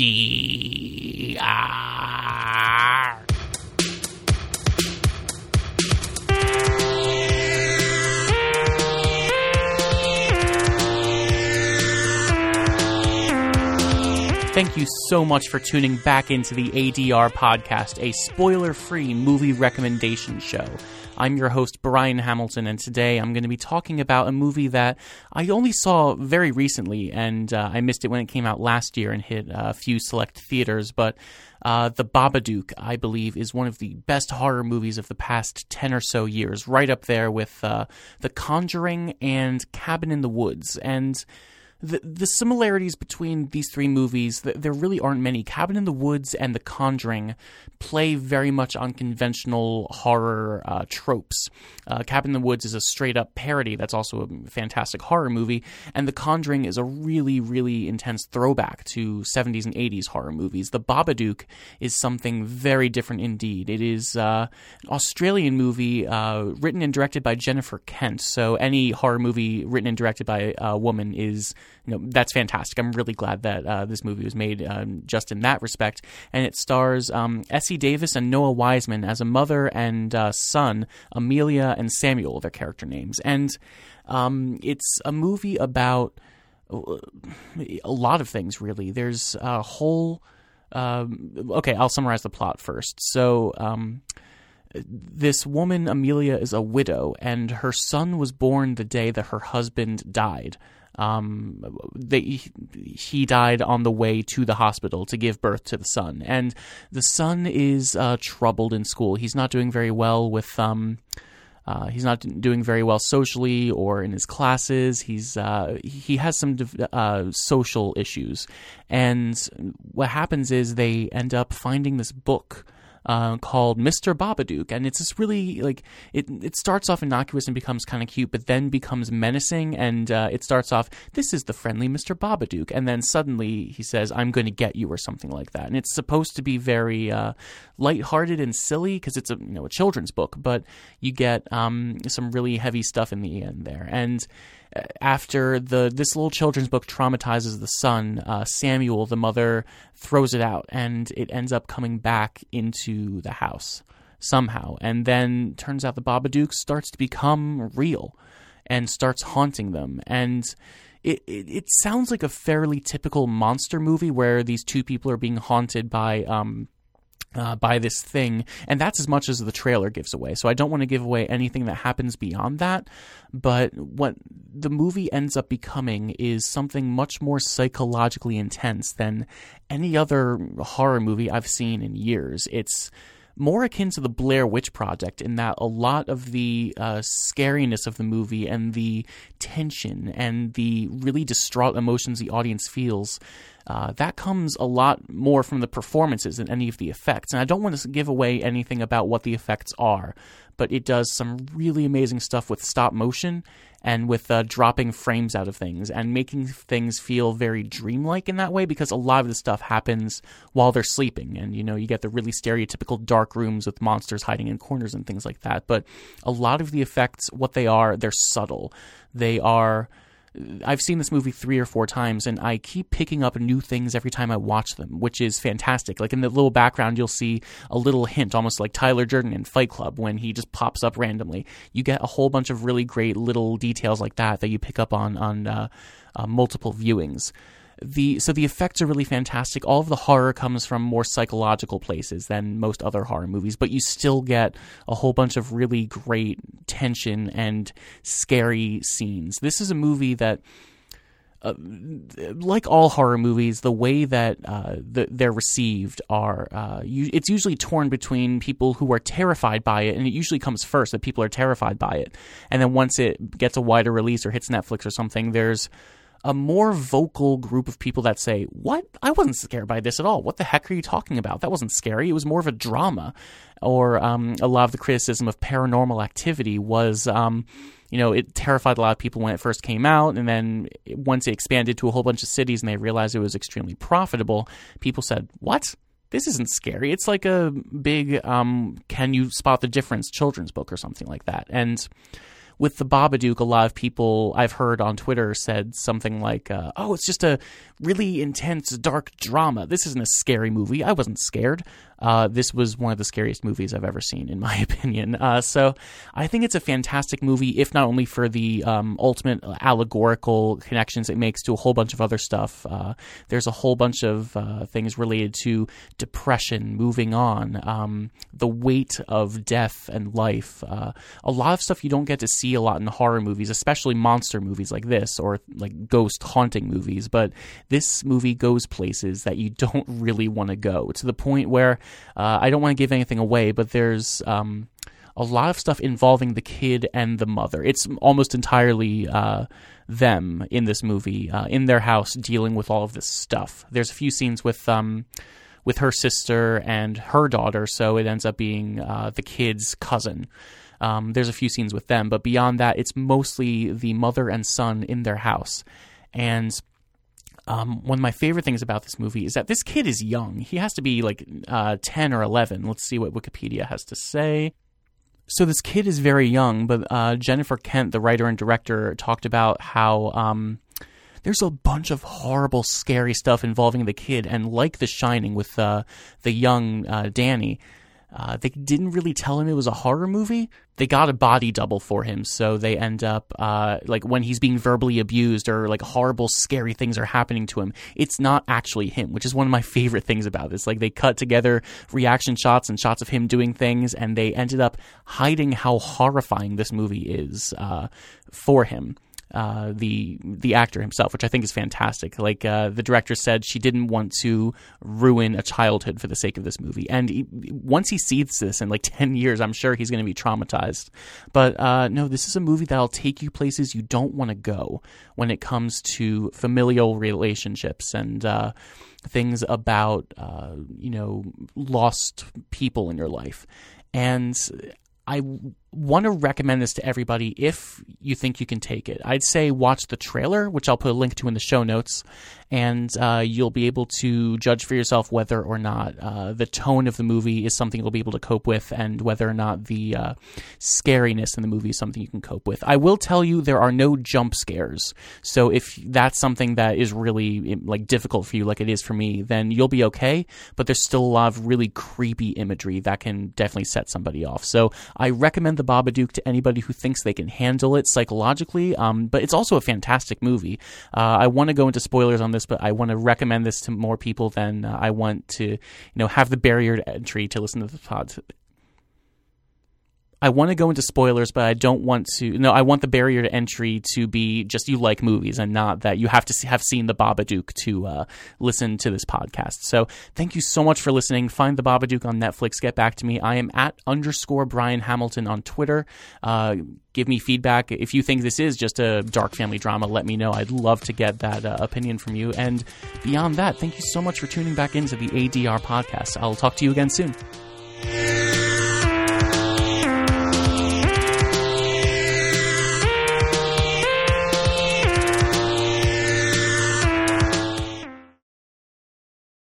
ADR. Thank you so much for tuning back into the ADR podcast, a spoiler free movie recommendation show. I'm your host, Brian Hamilton, and today I'm going to be talking about a movie that I only saw very recently, and uh, I missed it when it came out last year and hit a few select theaters. But uh, The Babadook, I believe, is one of the best horror movies of the past 10 or so years, right up there with uh, The Conjuring and Cabin in the Woods. And the the similarities between these three movies there really aren't many. Cabin in the Woods and The Conjuring play very much on conventional horror uh, tropes. Uh, Cabin in the Woods is a straight up parody that's also a fantastic horror movie, and The Conjuring is a really really intense throwback to 70s and 80s horror movies. The Babadook is something very different indeed. It is uh, an Australian movie uh, written and directed by Jennifer Kent. So any horror movie written and directed by a woman is you know that's fantastic. I'm really glad that uh, this movie was made um, just in that respect. And it stars um, Essie Davis and Noah Wiseman as a mother and uh, son, Amelia and Samuel, their character names. And um, it's a movie about uh, a lot of things. Really, there's a whole. Um, okay, I'll summarize the plot first. So um, this woman, Amelia, is a widow, and her son was born the day that her husband died. Um, they, he died on the way to the hospital to give birth to the son, and the son is uh, troubled in school. He's not doing very well with. Um, uh, he's not doing very well socially or in his classes. He's uh, he has some uh, social issues, and what happens is they end up finding this book uh, called Mr. Babadook, and it's this really like it. It starts off innocuous and becomes kind of cute, but then becomes menacing, and uh, it starts off, "This is the friendly Mr. Babadook," and then suddenly he says, "I'm going to get you" or something like that, and it's supposed to be very uh, lighthearted and silly because it's a you know a children's book, but you get um, some really heavy stuff in the end there, and after the this little children's book traumatizes the son, uh, Samuel, the mother, throws it out, and it ends up coming back into the house somehow. And then turns out the Babadook starts to become real and starts haunting them. And it, it, it sounds like a fairly typical monster movie where these two people are being haunted by um, uh, by this thing, and that's as much as the trailer gives away. So I don't want to give away anything that happens beyond that. But what the movie ends up becoming is something much more psychologically intense than any other horror movie I've seen in years. It's more akin to the Blair Witch Project in that a lot of the uh, scariness of the movie and the tension and the really distraught emotions the audience feels uh, that comes a lot more from the performances than any of the effects. And I don't want to give away anything about what the effects are, but it does some really amazing stuff with stop motion and with uh, dropping frames out of things and making things feel very dreamlike in that way because a lot of the stuff happens while they're sleeping. And, you know, you get the really stereotypical dark rooms with monsters hiding in corners and things like that. But a lot of the effects, what they are, they're subtle. They are I've seen this movie three or four times, and I keep picking up new things every time I watch them, which is fantastic. Like in the little background, you'll see a little hint, almost like Tyler Durden in Fight Club, when he just pops up randomly. You get a whole bunch of really great little details like that that you pick up on on uh, uh, multiple viewings the so the effects are really fantastic. All of the horror comes from more psychological places than most other horror movies, but you still get a whole bunch of really great tension and scary scenes. This is a movie that. Uh, like all horror movies, the way that uh, the, they're received are uh, you, it's usually torn between people who are terrified by it, and it usually comes first that people are terrified by it, and then once it gets a wider release or hits Netflix or something, there's a more vocal group of people that say, What? I wasn't scared by this at all. What the heck are you talking about? That wasn't scary. It was more of a drama. Or um, a lot of the criticism of paranormal activity was. Um, you know, it terrified a lot of people when it first came out, and then once it expanded to a whole bunch of cities and they realized it was extremely profitable, people said, "What? This isn't scary. It's like a big um, can you spot the difference children's book or something like that." And with the Babadook, a lot of people I've heard on Twitter said something like, uh, "Oh, it's just a really intense, dark drama. This isn't a scary movie. I wasn't scared." Uh, this was one of the scariest movies I've ever seen, in my opinion. Uh, so I think it's a fantastic movie, if not only for the um, ultimate allegorical connections it makes to a whole bunch of other stuff. Uh, there's a whole bunch of uh, things related to depression, moving on, um, the weight of death and life. Uh, a lot of stuff you don't get to see a lot in horror movies, especially monster movies like this or like ghost haunting movies. But this movie goes places that you don't really want to go to the point where uh, I don't want to give anything away, but there's um, a lot of stuff involving the kid and the mother. It's almost entirely uh, them in this movie, uh, in their house, dealing with all of this stuff. There's a few scenes with. Um, with her sister and her daughter, so it ends up being uh, the kid's cousin. Um, there's a few scenes with them, but beyond that, it's mostly the mother and son in their house. And um, one of my favorite things about this movie is that this kid is young. He has to be like uh, 10 or 11. Let's see what Wikipedia has to say. So this kid is very young, but uh, Jennifer Kent, the writer and director, talked about how um, there's a bunch of horrible, scary stuff involving the kid, and like The Shining with uh, the young uh, Danny, uh, they didn't really tell him it was a horror movie. They got a body double for him, so they end up uh, like when he's being verbally abused or like horrible, scary things are happening to him. It's not actually him, which is one of my favorite things about this. Like they cut together reaction shots and shots of him doing things, and they ended up hiding how horrifying this movie is uh, for him uh, the the actor himself, which I think is fantastic. Like uh, the director said, she didn't want to ruin a childhood for the sake of this movie. And he, once he sees this in like ten years, I'm sure he's going to be traumatized. But uh, no, this is a movie that'll take you places you don't want to go when it comes to familial relationships and uh, things about uh, you know lost people in your life. And I want to recommend this to everybody if you think you can take it. I'd say watch the trailer, which I'll put a link to in the show notes, and uh, you'll be able to judge for yourself whether or not uh, the tone of the movie is something you'll be able to cope with, and whether or not the uh, scariness in the movie is something you can cope with. I will tell you there are no jump scares, so if that's something that is really like difficult for you, like it is for me, then you'll be okay. But there's still a lot of really creepy imagery that can definitely set somebody off. So I recommend the Babadook to anybody who thinks they can handle it psychologically. Um, but it's also a fantastic movie. Uh, I want to go into spoilers on this, but I want to recommend this to more people than uh, I want to, you know, have the barrier to entry to listen to the pod I want to go into spoilers, but I don't want to. No, I want the barrier to entry to be just you like movies and not that you have to have seen the Babadook to uh, listen to this podcast. So thank you so much for listening. Find the Babadook on Netflix. Get back to me. I am at underscore Brian Hamilton on Twitter. Uh, give me feedback. If you think this is just a dark family drama, let me know. I'd love to get that uh, opinion from you. And beyond that, thank you so much for tuning back into the ADR podcast. I'll talk to you again soon.